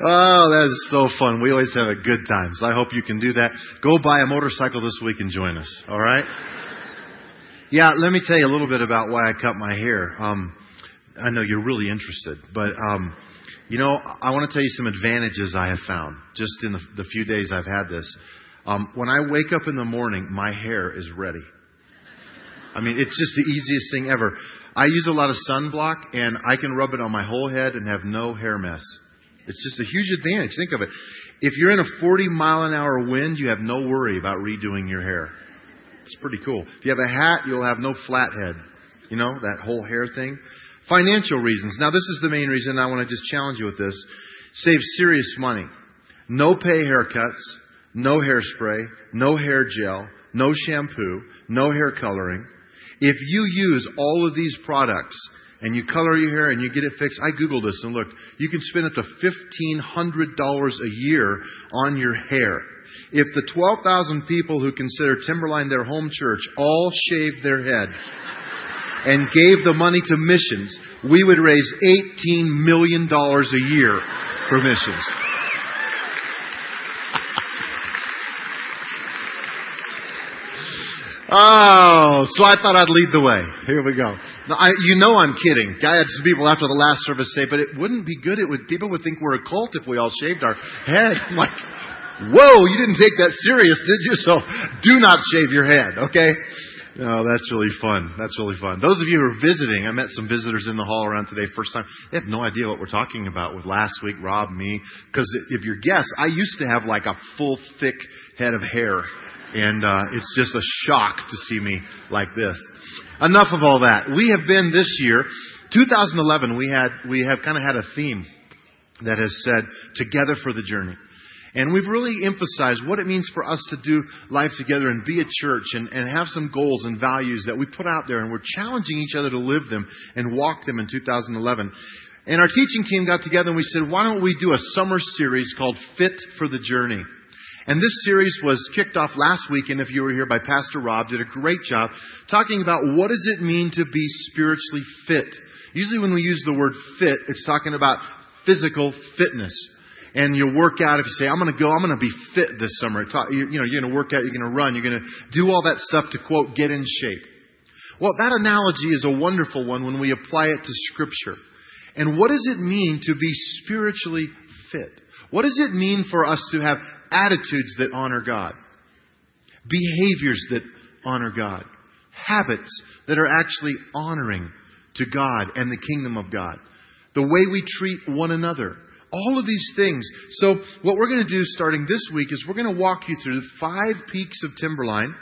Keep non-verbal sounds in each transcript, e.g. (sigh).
Oh, that is so fun. We always have a good time. So I hope you can do that. Go buy a motorcycle this week and join us. All right? Yeah, let me tell you a little bit about why I cut my hair. Um, I know you're really interested, but um, you know, I want to tell you some advantages I have found just in the, the few days I've had this. Um, when I wake up in the morning, my hair is ready. I mean, it's just the easiest thing ever. I use a lot of sunblock, and I can rub it on my whole head and have no hair mess. It's just a huge advantage. Think of it. If you're in a 40 mile an hour wind, you have no worry about redoing your hair. It's pretty cool. If you have a hat, you'll have no flat head. You know, that whole hair thing. Financial reasons. Now, this is the main reason I want to just challenge you with this. Save serious money. No pay haircuts, no hairspray, no hair gel, no shampoo, no hair coloring. If you use all of these products and you color your hair and you get it fixed, I Googled this and looked, you can spend up to $1,500 a year on your hair. If the 12,000 people who consider Timberline their home church all shaved their head and gave the money to missions, we would raise $18 million a year for missions. Oh, so I thought I'd lead the way. Here we go. Now, I, you know I'm kidding. I had some people after the last service say, but it wouldn't be good. It would people would think we're a cult if we all shaved our head. I'm (laughs) like, whoa, you didn't take that serious, did you? So do not shave your head, okay? Oh, that's really fun. That's really fun. Those of you who are visiting, I met some visitors in the hall around today, first time. They have no idea what we're talking about with last week, Rob, me. Because if you're guests, I used to have like a full, thick head of hair and uh, it's just a shock to see me like this. Enough of all that. We have been this year, 2011. We had we have kind of had a theme that has said "Together for the Journey." And we've really emphasized what it means for us to do life together and be a church and, and have some goals and values that we put out there, and we're challenging each other to live them and walk them in 2011. And our teaching team got together and we said, why don't we do a summer series called Fit for the Journey? And this series was kicked off last week, and if you were here by Pastor Rob, did a great job talking about what does it mean to be spiritually fit. Usually when we use the word fit, it's talking about physical fitness. And you work out if you say, I'm going to go, I'm going to be fit this summer. You know, you're going to work out, you're going to run, you're going to do all that stuff to quote, get in shape. Well, that analogy is a wonderful one when we apply it to Scripture. And what does it mean to be spiritually fit? What does it mean for us to have attitudes that honor God, behaviors that honor God, habits that are actually honoring to God and the kingdom of God, the way we treat one another? All of these things. So, what we're going to do starting this week is we're going to walk you through five peaks of Timberline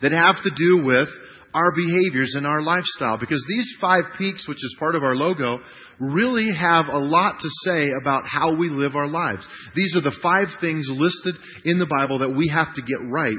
that have to do with our behaviors and our lifestyle. Because these five peaks, which is part of our logo, really have a lot to say about how we live our lives. These are the five things listed in the Bible that we have to get right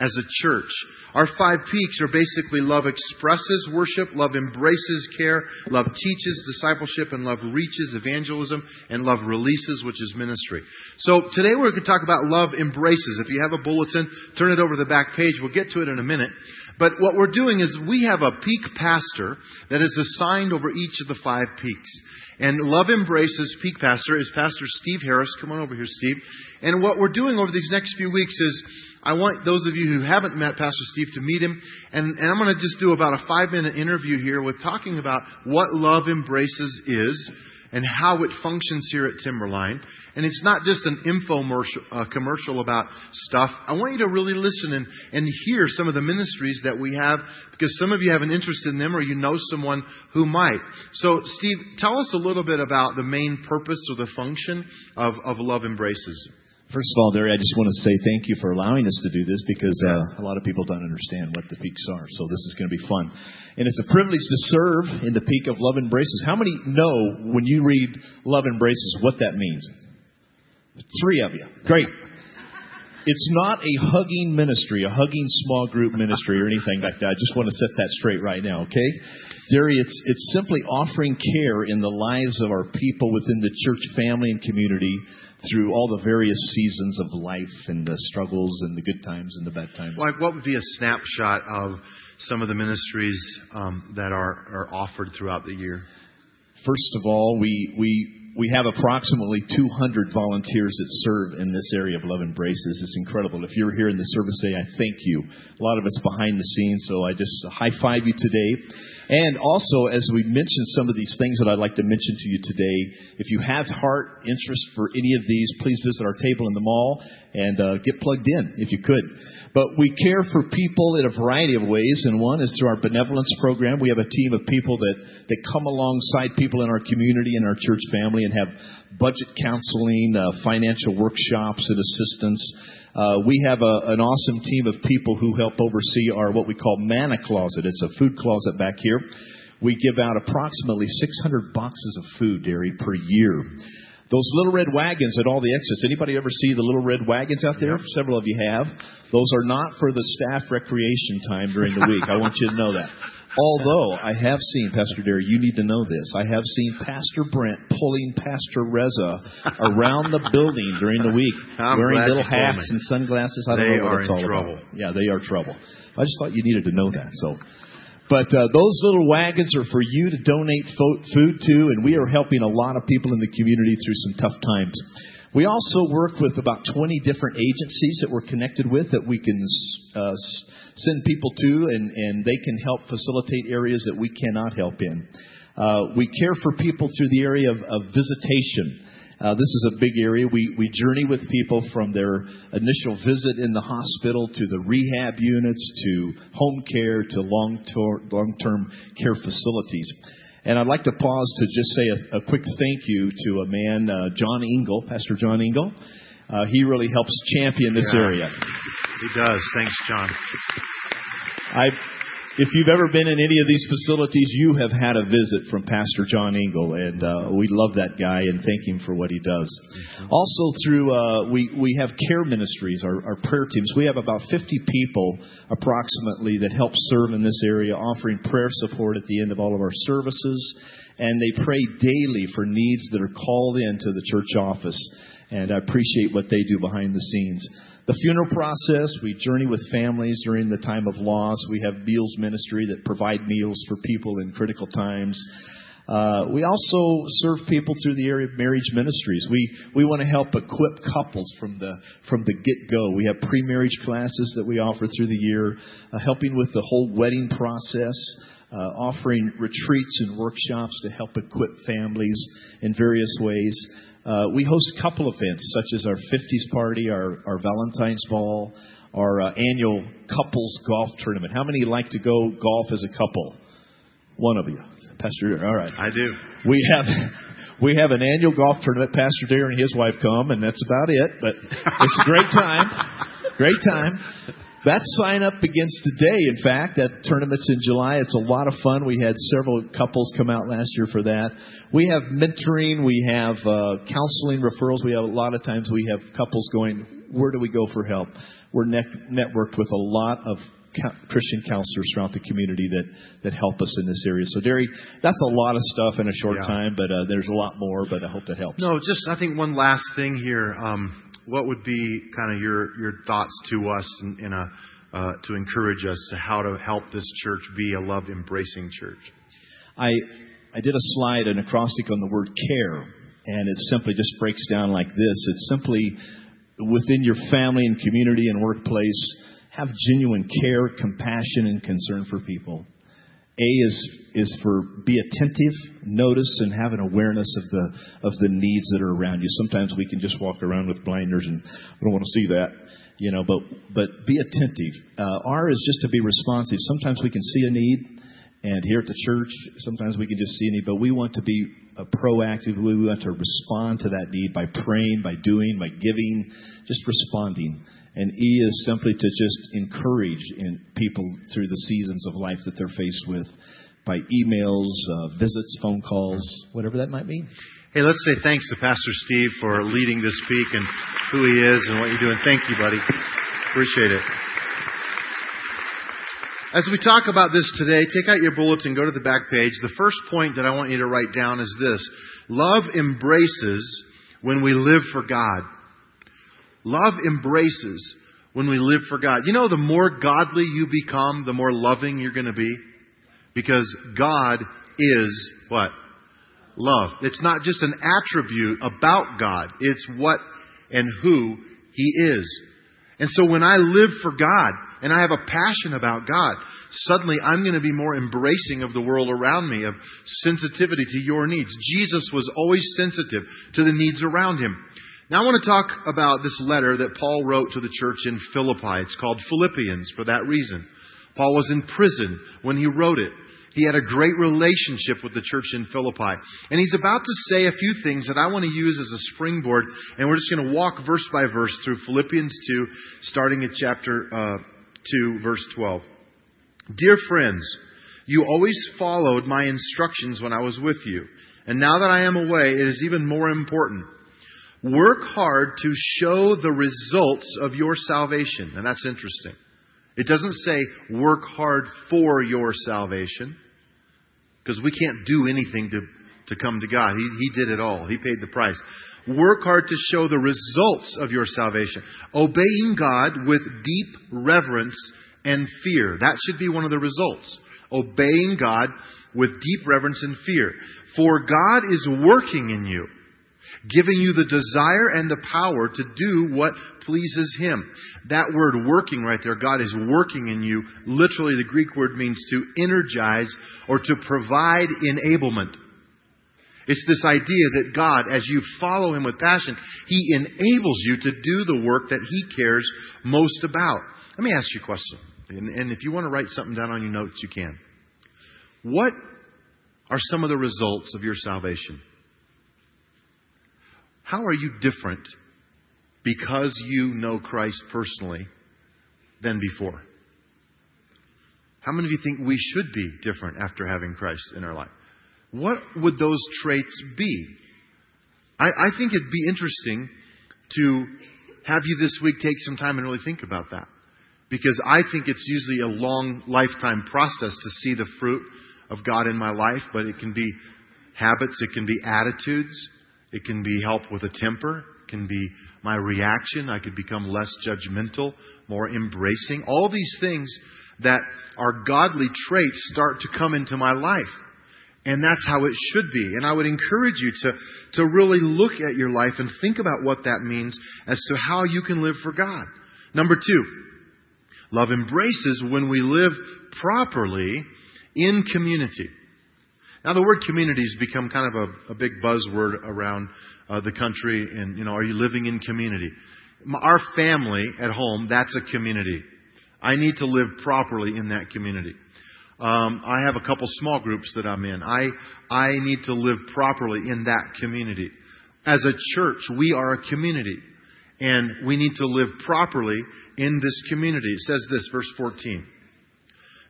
as a church. Our five peaks are basically love expresses worship, love embraces care, love teaches discipleship, and love reaches evangelism, and love releases, which is ministry. So today we're going to talk about love embraces. If you have a bulletin, turn it over to the back page. We'll get to it in a minute. But what we're doing is we have a peak pastor that is assigned over each of the five peaks. And Love Embraces peak pastor is Pastor Steve Harris. Come on over here, Steve. And what we're doing over these next few weeks is I want those of you who haven't met Pastor Steve to meet him. And, and I'm going to just do about a five minute interview here with talking about what Love Embraces is and how it functions here at Timberline. And it's not just an infomercial uh, commercial about stuff. I want you to really listen and, and hear some of the ministries that we have because some of you have an interest in them or you know someone who might. So, Steve, tell us a little bit about the main purpose or the function of, of Love Embraces. First of all, Dary, I just want to say thank you for allowing us to do this because uh, a lot of people don't understand what the peaks are. So this is going to be fun. And it's a privilege to serve in the peak of Love Embraces. How many know when you read Love Embraces what that means? Three of you. Great. It's not a hugging ministry, a hugging small group ministry or anything like that. I just want to set that straight right now, okay? Dary, it's, it's simply offering care in the lives of our people within the church family and community through all the various seasons of life and the struggles and the good times and the bad times. Like, what would be a snapshot of some of the ministries um, that are, are offered throughout the year? First of all, we, we we have approximately 200 volunteers that serve in this area of Love and Embraces. It's incredible. If you're here in the service today, I thank you. A lot of it's behind the scenes, so I just high five you today. And also, as we mentioned some of these things that I'd like to mention to you today, if you have heart interest for any of these, please visit our table in the mall and uh, get plugged in if you could. But we care for people in a variety of ways, and one is through our benevolence program. We have a team of people that, that come alongside people in our community and our church family and have budget counseling, uh, financial workshops, and assistance. Uh, we have a, an awesome team of people who help oversee our what we call manna closet. It's a food closet back here. We give out approximately 600 boxes of food, Dary, per year. Those little red wagons at all the exits. Anybody ever see the little red wagons out there? Yep. Several of you have. Those are not for the staff recreation time during the week. I want you to know that. Although I have seen, Pastor Dary, you need to know this. I have seen Pastor Brent pulling Pastor Reza around the building during the week, (laughs) I'm wearing little hats and sunglasses. I don't They know what it's all trouble. about. Yeah, they are trouble. I just thought you needed to know that. So, but uh, those little wagons are for you to donate fo- food to, and we are helping a lot of people in the community through some tough times. We also work with about 20 different agencies that we're connected with that we can uh, send people to, and, and they can help facilitate areas that we cannot help in. Uh, we care for people through the area of, of visitation. Uh, this is a big area. We, we journey with people from their initial visit in the hospital to the rehab units to home care to long term care facilities. And I'd like to pause to just say a, a quick thank you to a man, uh, John Engel, Pastor John Engel. Uh, he really helps champion this Yeah. area. He does. Thanks, John. I, if you've ever been in any of these facilities, you have had a visit from Pastor John Engel, and uh, we love that guy and thank him for what he does. Also, through uh, we we have care ministries, our, our prayer teams. We have about 50 people approximately that help serve in this area, offering prayer support at the end of all of our services, and they pray daily for needs that are called into the church office. And I appreciate what they do behind the scenes. The funeral process, we journey with families during the time of loss. We have meals ministry that provide meals for people in critical times. Uh, we also serve people through the area of marriage ministries. We we want to help equip couples from the from the get go. We have pre marriage classes that we offer through the year, uh, helping with the whole wedding process, uh, offering retreats and workshops to help equip families in various ways. Uh, we host a couple events, such as our 50s party, our, our Valentine's Ball, our uh, annual couples golf tournament. How many like to go golf as a couple? One of you, Pastor. Dear. All right. I do. We have we have an annual golf tournament. Pastor Dary and his wife come, and that's about it. But it's a great time. Great time. That sign up begins today. In fact, that tournament's in July. It's a lot of fun. We had several couples come out last year for that. We have mentoring. We have uh, counseling referrals. We have a lot of times we have couples going, "Where do we go for help?" We're ne- networked with a lot of Christian counselors throughout the community that that help us in this area. So, Dary, that's a lot of stuff in a short Yeah. time, but uh, there's a lot more. But I hope that helps. No, just I think one last thing here. Um, what would be kind of your your thoughts to us in, in a uh, to encourage us to how to help this church be a love embracing church? I I did a slide, an acrostic on the word care, and it simply just breaks down like this. It's simply within your family and community and workplace, have genuine care, compassion, and concern for people. A is is for be attentive, notice, and have an awareness of the of the needs that are around you. Sometimes we can just walk around with blinders and I don't want to see that, you know. But but be attentive. Uh, R is just to be responsive. Sometimes we can see a need, and here at the church, sometimes we can just see a need, but we want to be uh, proactive. We want to respond to that need by praying, by doing, by giving, just responding. And E is simply to just encourage people through the seasons of life that they're faced with by emails, uh, visits, phone calls, whatever that might be. Hey, let's say thanks to Pastor Steve for leading this speak and who he is and what you're doing. Thank you, buddy. Appreciate it. As we talk about this today, take out your bulletin, go to the back page. The first point that I want you to write down is this Love embraces when we live for God. Love embraces when we live for God. You know, the more godly you become, the more loving you're going to be. Because God is what? love. It's not just an attribute about God. It's what and who He is. And so when I live for God and I have a passion about God, suddenly I'm going to be more embracing of the world around me, of sensitivity to your needs. Jesus was always sensitive to the needs around him. Now I want to talk about this letter that Paul wrote to the church in Philippi. It's called Philippians for that reason. Paul was in prison when he wrote it. He had a great relationship with the church in Philippi. And he's about to say a few things that I want to use as a springboard. And we're just going to walk verse by verse through Philippians 2, starting at chapter uh, 2, verse 12. Dear friends, you always followed my instructions when I was with you. And now that I am away, it is even more important. Work hard to show the results of your salvation. And that's interesting. It doesn't say work hard for your salvation because we can't do anything to, to come to God. He, he did it all. He paid the price. Work hard to show the results of your salvation. Obeying God with deep reverence and fear. That should be one of the results. Obeying God with deep reverence and fear. For God is working in you giving you the desire and the power to do what pleases Him. That word working right there, God is working in you. Literally, the Greek word means to energize or to provide enablement. It's this idea that God, as you follow Him with passion, He enables you to do the work that He cares most about. Let me ask you a question. And, and if you want to write something down on your notes, you can. What are some of the results of your salvation? How are you different because you know Christ personally than before? How many of you think we should be different after having Christ in our life? What would those traits be? I, I think it'd be interesting to have you this week take some time and really think about that. Because I think it's usually a long lifetime process to see the fruit of God in my life, but it can be habits, it can be attitudes, it can be help with a temper. It can be my reaction. I could become less judgmental, more embracing. All these things that are godly traits start to come into my life. And that's how it should be. And I would encourage you to, to really look at your life and think about what that means as to how you can live for God. Number two, love embraces when we live properly in community. Now, the word community has become kind of a, a big buzzword around uh, the country. And, you know, are you living in community? Our family at home, that's a community. I need to live properly in that community. Um, I have a couple small groups that I'm in. I, I need to live properly in that community. As a church, we are a community. And we need to live properly in this community. It says this, verse 14.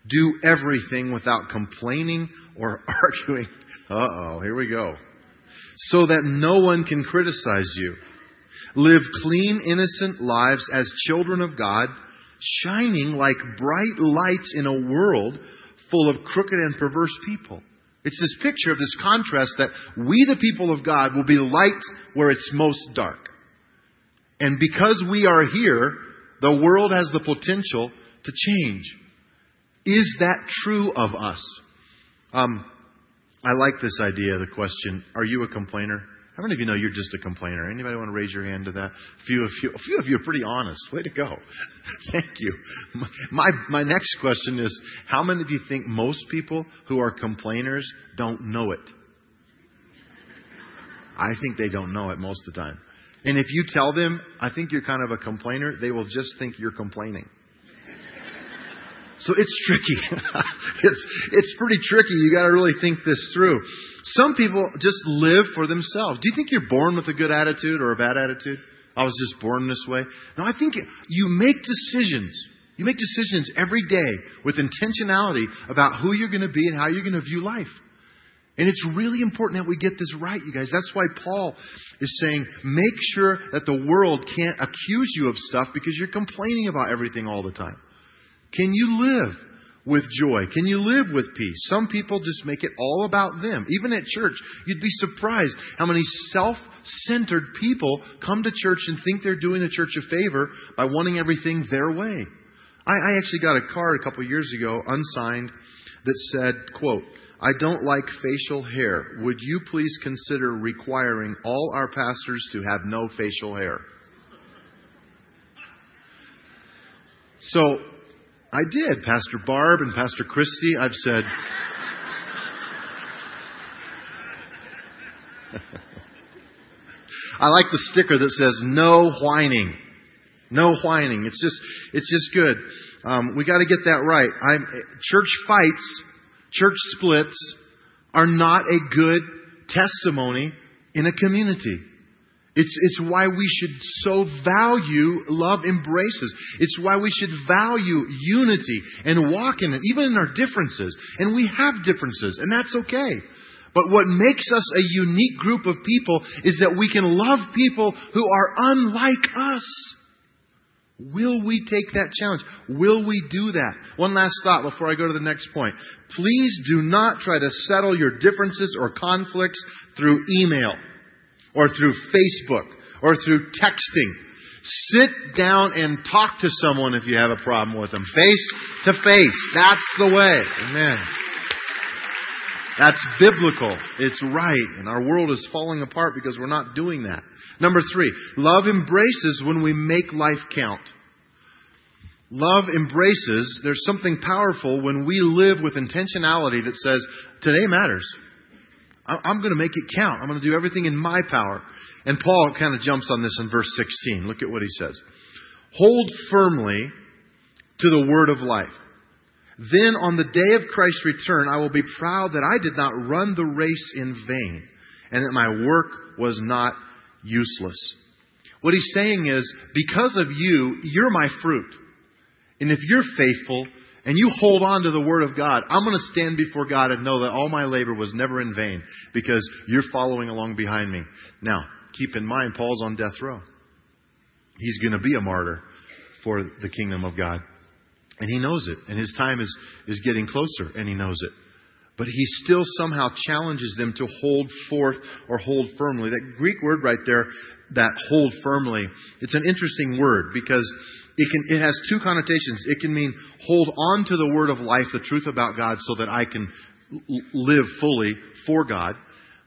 Do everything without complaining or (laughs) arguing. Uh oh, here we go. So that no one can criticize you. Live clean, innocent lives as children of God, shining like bright lights in a world full of crooked and perverse people. It's this picture of this contrast that we, the people of God, will be light where it's most dark. And because we are here, the world has the potential to change. Is that true of us? Um, I like this idea, the question, are you a complainer? How many of you know you're just a complainer? Anybody want to raise your hand to that? A few of you, a few of you are pretty honest. Way to go. (laughs) Thank you. My, my next question is, how many of you think most people who are complainers don't know it? I think they don't know it most of the time. And if you tell them, I think you're kind of a complainer, they will just think you're complaining. So it's tricky. (laughs) it's, it's pretty tricky. You gotta really think this through. Some people just live for themselves. Do you think you're born with a good attitude or a bad attitude? I was just born this way. No, I think you make decisions. You make decisions every day with intentionality about who you're going to be and how you're going to view life. And it's really important that we get this right, you guys. That's why Paul is saying, make sure that the world can't accuse you of stuff because you're complaining about everything all the time. Can you live with joy? Can you live with peace? Some people just make it all about them. Even at church, you'd be surprised how many self centered people come to church and think they're doing the church a favor by wanting everything their way. I, I actually got a card a couple of years ago, unsigned, that said, quote, I don't like facial hair. Would you please consider requiring all our pastors to have no facial hair? So I did. Pastor Barb and Pastor Christy, I've said, I like the sticker that says no whining. No whining. It's just, it's just good. Um, we got to get that right. I'm, church fights, church splits are not a good testimony in a community. It's, it's why we should so value love embraces. It's why we should value unity and walk in it, even in our differences. And we have differences, and that's okay. But what makes us a unique group of people is that we can love people who are unlike us. Will we take that challenge? Will we do that? One last thought before I go to the next point. Please do not try to settle your differences or conflicts through email or through Facebook or through texting. Sit down and talk to someone if you have a problem with them. Face to face. That's the way. Amen. That's biblical. It's right. And our world is falling apart because we're not doing that. Number three, love embraces when we make life count. Love embraces, there's something powerful when we live with intentionality that says, today matters. I'm going to make it count. I'm going to do everything in my power. And Paul kind of jumps on this in verse 16. Look at what he says. Hold firmly to the word of life. Then on the day of Christ's return, I will be proud that I did not run the race in vain and that my work was not useless. What he's saying is, because of you, you're my fruit. And if you're faithful and you hold on to the Word of God, I'm going to stand before God and know that all my labor was never in vain because you're following along behind me. Now, keep in mind, Paul's on death row. He's going to be a martyr for the kingdom of God. And he knows it. And his time is, is getting closer, and he knows it. But he still somehow challenges them to hold forth or hold firmly. That Greek word right there, that hold firmly, it's an interesting word because it, can, it has two connotations. It can mean hold on to the word of life, the truth about God, so that I can live fully for God.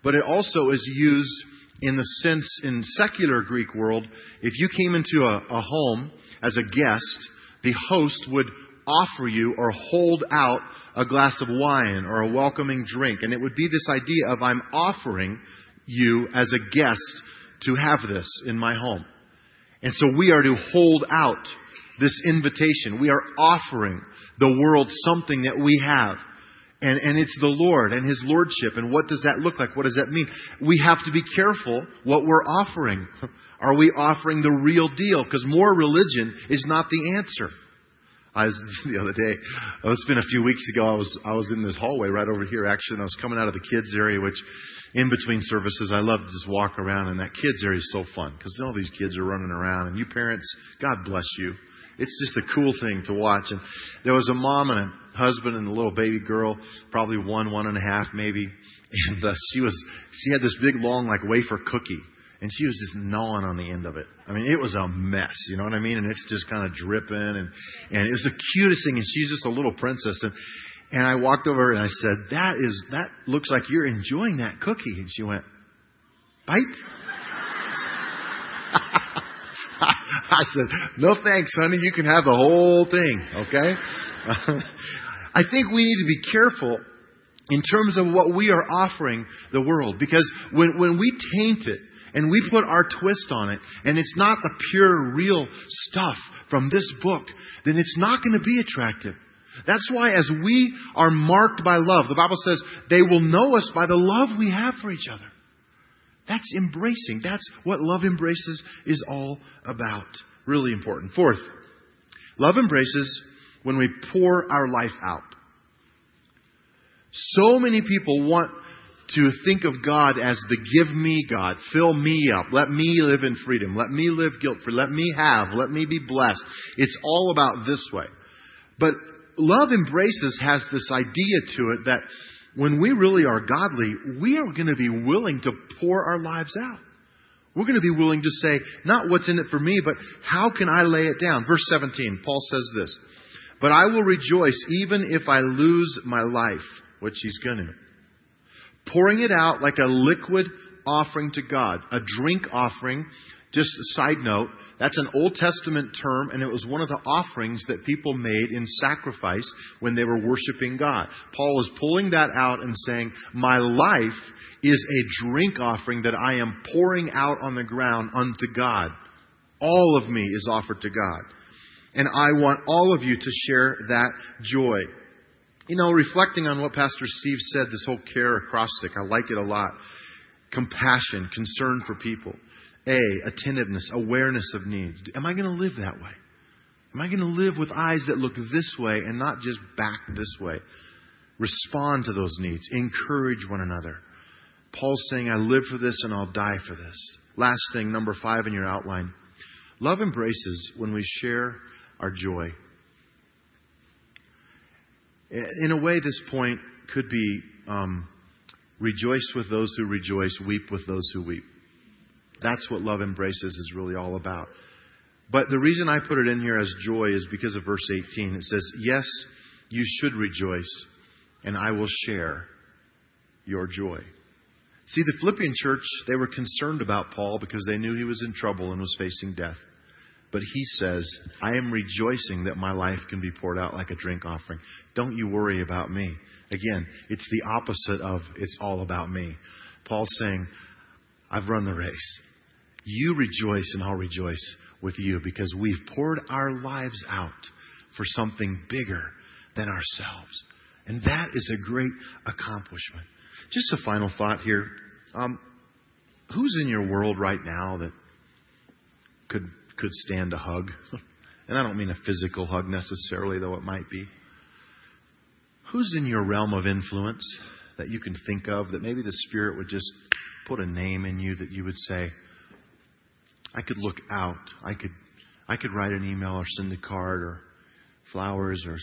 But it also is used in the sense in secular Greek world, if you came into a, a home as a guest, the host would offer you or hold out a glass of wine or a welcoming drink. And it would be this idea of I'm offering you as a guest to have this in my home. And so we are to hold out this invitation. We are offering the world something that we have. And, and it's the Lord and His Lordship. And what does that look like? What does that mean? We have to be careful what we're offering. (laughs) Are we offering the real deal? Because more religion is not the answer. I was (laughs) the other day. It's been a few weeks ago. I was I was in this hallway right over here actually, and I was coming out of the kids area, which in between services I love to just walk around, and that kids area is so fun because all these kids are running around, and you parents, God bless you. It's just a cool thing to watch. And there was a mom and a husband and a little baby girl, probably one, one and a half maybe, (laughs) and uh, she was she had this big long like wafer cookie and she was just gnawing on the end of it. I mean, it was a mess, you know what I mean? And it's just kind of dripping, and and it was the cutest thing. And she's just a little princess, and and I walked over and I said, "That is that looks like you're enjoying that cookie." And she went, "Bite." (laughs) I said, "No thanks, honey. You can have the whole thing." Okay. (laughs) I think we need to be careful in terms of what we are offering the world because when when we taint it and we put our twist on it, and it's not the pure, real stuff from this book, then it's not going to be attractive. That's why, as we are marked by love, the Bible says they will know us by the love we have for each other. That's embracing. That's what love embraces is all about. Really important. Fourth, love embraces when we pour our life out. So many people want to think of God as the give me God. Fill me up. Let me live in freedom. Let me live guilt free. Let me have. Let me be blessed. It's all about this way. But love embraces has this idea to it that when we really are godly, we are going to be willing to pour our lives out. We're going to be willing to say, not what's in it for me, but how can I lay it down? Verse 17, Paul says this But I will rejoice even if I lose my life which he's going to. Pouring it out like a liquid offering to God, a drink offering. Just a side note, that's an Old Testament term, and it was one of the offerings that people made in sacrifice when they were worshiping God. Paul is pulling that out and saying, My life is a drink offering that I am pouring out on the ground unto God. All of me is offered to God. And I want all of you to share that joy. You know, reflecting on what Pastor Steve said, this whole care acrostic, I like it a lot. Compassion, concern for people. A, attentiveness, awareness of needs. Am I going to live that way? Am I going to live with eyes that look this way and not just back this way? Respond to those needs. Encourage one another. Paul's saying, I live for this and I'll die for this. Last thing, number five in your outline. Love embraces when we share our joy. In a way, this point could be um, rejoice with those who rejoice, weep with those who weep. That's what love embraces is really all about. But the reason I put it in here as joy is because of verse 18. It says, Yes, you should rejoice, and I will share your joy. See, the Philippian church, they were concerned about Paul because they knew he was in trouble and was facing death. But he says, I am rejoicing that my life can be poured out like a drink offering. Don't you worry about me. Again, it's the opposite of it's all about me. Paul's saying, I've run the race. You rejoice and I'll rejoice with you because we've poured our lives out for something bigger than ourselves. And that is a great accomplishment. Just a final thought here. Um, who's in your world right now that could could stand a hug? (laughs) And I don't mean a physical hug necessarily, though it might be. Who's in your realm of influence that you can think of that maybe the Spirit would just put a name in you that you would say, I could look out. I could, I could write an email or send a card or flowers or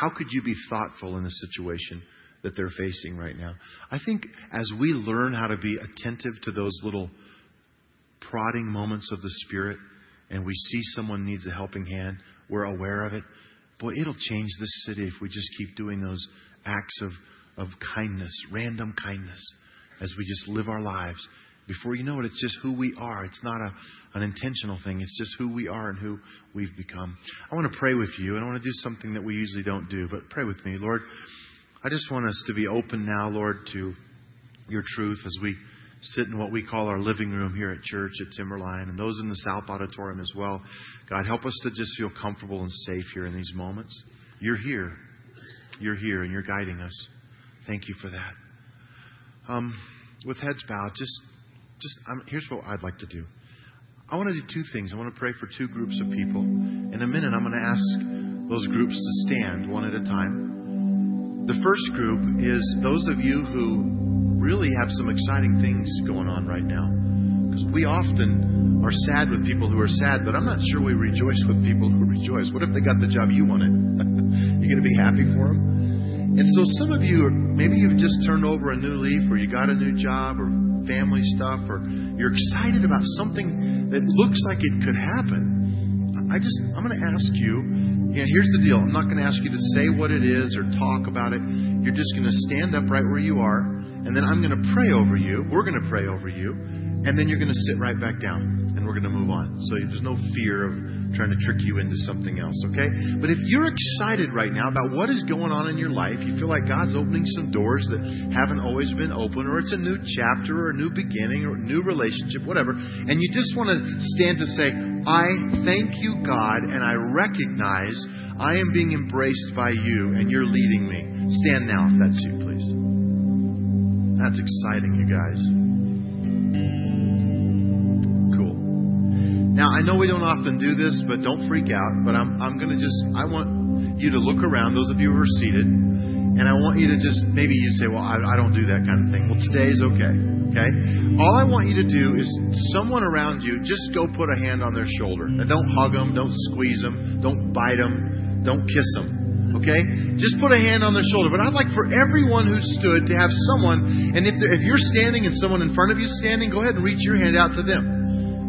how could you be thoughtful in the situation that they're facing right now? I think as we learn how to be attentive to those little prodding moments of the Spirit and we see someone needs a helping hand, we're aware of it. Boy, it'll change this city if we just keep doing those acts of, of kindness, random kindness, as we just live our lives. Before you know it, it's just who we are. It's not a, an intentional thing. It's just who we are and who we've become. I want to pray with you, and I want to do something that we usually don't do, but pray with me. Lord, I just want us to be open now, Lord, to your truth as we sit in what we call our living room here at church at Timberline, and those in the South Auditorium as well. God, help us to just feel comfortable and safe here in these moments. You're here. You're here, and you're guiding us. Thank you for that. Um, with heads bowed, just, just um, here's what I'd like to do. I want to do two things. I want to pray for two groups of people. In a minute, I'm going to ask those groups to stand one at a time. The first group is those of you who really have some exciting things going on right now. Because we often are sad with people who are sad, but I'm not sure we rejoice with people who rejoice. What if they got the job you wanted? (laughs) you going to be happy for them? And so some of you, maybe you've just turned over a new leaf, or you got a new job, or family stuff, or you're excited about something that looks like it could happen. I just, I'm going to ask you, yeah, here's the deal. I'm not going to ask you to say what it is or talk about it. You're just going to stand up right where you are and then I'm going to pray over you. We're going to pray over you. And then you're going to sit right back down. And we're going to move on. So there's no fear of trying to trick you into something else, okay? But if you're excited right now about what is going on in your life, you feel like God's opening some doors that haven't always been open, or it's a new chapter, or a new beginning, or a new relationship, whatever, and you just want to stand to say, I thank you, God, and I recognize I am being embraced by you, and you're leading me. Stand now if that's you, please. That's exciting, you guys. Cool. Now, I know we don't often do this, but don't freak out. But I'm, I'm going to just, I want you to look around, those of you who are seated, and I want you to just, maybe you say, well, I, I don't do that kind of thing. Well, today's okay. Okay? All I want you to do is someone around you, just go put a hand on their shoulder. And don't hug them, don't squeeze them, don't bite them, don't kiss them. Okay? Just put a hand on their shoulder. But I'd like for everyone who stood to have someone, and if, if you're standing and someone in front of you is standing, go ahead and reach your hand out to them.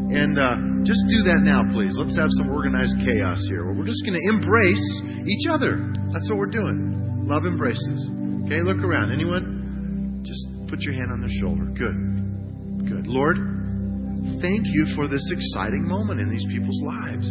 And uh, just do that now, please. Let's have some organized chaos here. We're just going to embrace each other. That's what we're doing. Love embraces. Okay, look around. Anyone? Just put your hand on their shoulder. Good. Good. Lord, thank you for this exciting moment in these people's lives.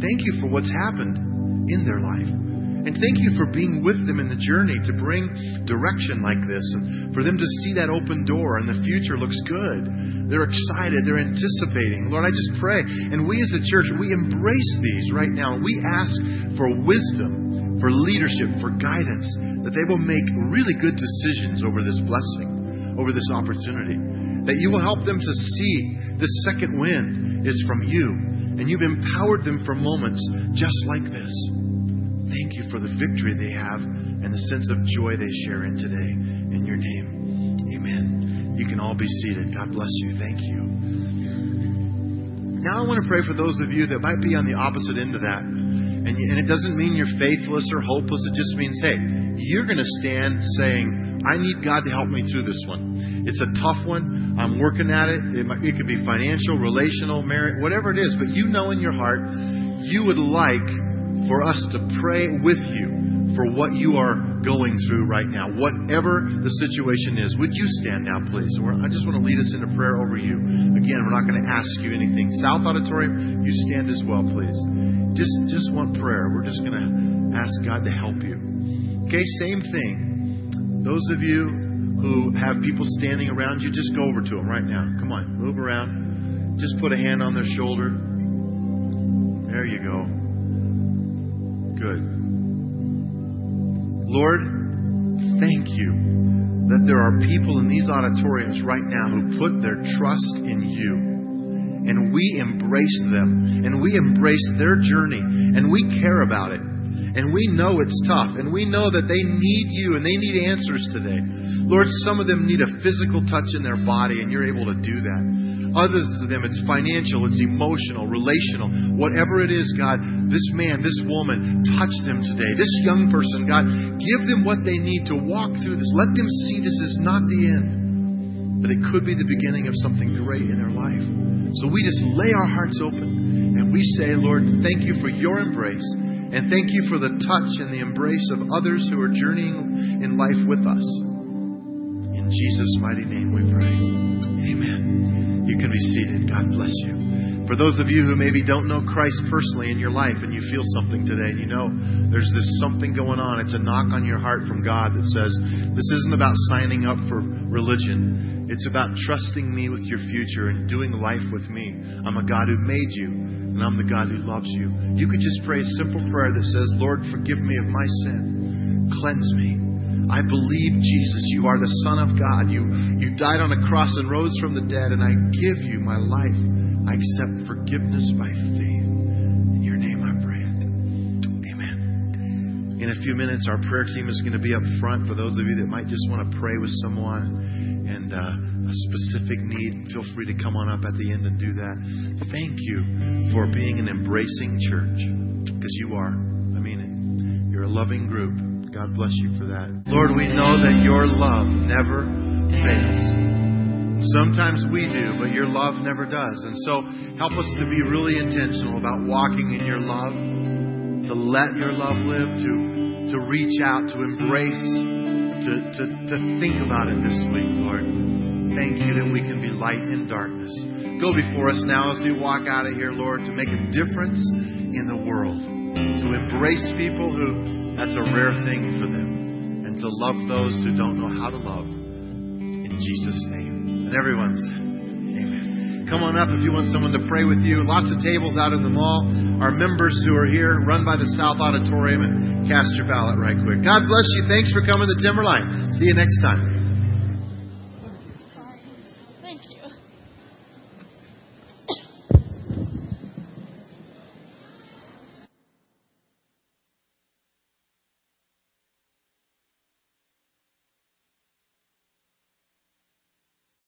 Thank you for what's happened in their life. And thank you for being with them in the journey to bring direction like this and for them to see that open door and the future looks good. They're excited, they're anticipating. Lord, I just pray. And we as a church, we embrace these right now. We ask for wisdom, for leadership, for guidance, that they will make really good decisions over this blessing, over this opportunity. That you will help them to see this second wind is from you. And you've empowered them for moments just like this. Thank you for the victory they have and the sense of joy they share in today. In your name, amen. You can all be seated. God bless you. Thank you. Now I want to pray for those of you that might be on the opposite end of that. And, and it doesn't mean you're faithless or hopeless. It just means, hey, you're going to stand saying, I need God to help me through this one. It's a tough one. I'm working at it. It, might, it could be financial, relational, merit, whatever it is. But you know in your heart, you would like for us to pray with you for what you are going through right now, whatever the situation is. Would you stand now, please? I just want to lead us in a prayer over you. Again, we're not going to ask you anything. South Auditorium, you stand as well, please. Just, just one prayer. We're just going to ask God to help you. Okay, same thing. Those of you who have people standing around you, just go over to them right now. Come on, move around. Just put a hand on their shoulder. There you go. Good. Lord, thank you that there are people in these auditoriums right now who put their trust in you. And we embrace them, and we embrace their journey, and we care about it. And we know it's tough, and we know that they need you and they need answers today. Lord, some of them need a physical touch in their body, and you're able to do that. Others of them, it's financial, it's emotional, relational, whatever it is, God, this man, this woman, touch them today. This young person, God, give them what they need to walk through this. Let them see this is not the end, but it could be the beginning of something great in their life. So we just lay our hearts open and we say, Lord, thank you for your embrace. And thank you for the touch and the embrace of others who are journeying in life with us. In Jesus' mighty name we pray. Amen. You can be seated. God bless you. For those of you who maybe don't know Christ personally in your life and you feel something today, and you know there's this something going on, it's a knock on your heart from God that says, This isn't about signing up for religion. It's about trusting me with your future and doing life with me. I'm a God who made you, and I'm the God who loves you. You could just pray a simple prayer that says, Lord, forgive me of my sin. Cleanse me. I believe, Jesus, you are the Son of God. You, you died on a cross and rose from the dead, and I give you my life. I accept forgiveness by faith. In your name I pray. Amen. In a few minutes, our prayer team is going to be up front for those of you that might just want to pray with someone and uh, a specific need. Feel free to come on up at the end and do that. Thank you for being an embracing church because you are. I mean it. You're a loving group. God bless you for that. Lord, we know that your love never fails. Sometimes we do, but your love never does. And so help us to be really intentional about walking in your love, to let your love live, to, to reach out, to embrace, to, to, to think about it this week, Lord. Thank you that we can be light in darkness. Go before us now as we walk out of here, Lord, to make a difference in the world, to embrace people who that's a rare thing for them. And to love those who don't know how to love. In Jesus' name. And everyone's Amen. Come on up if you want someone to pray with you. Lots of tables out in the mall. Our members who are here, run by the South Auditorium and cast your ballot right quick. God bless you. Thanks for coming to Timberline. See you next time.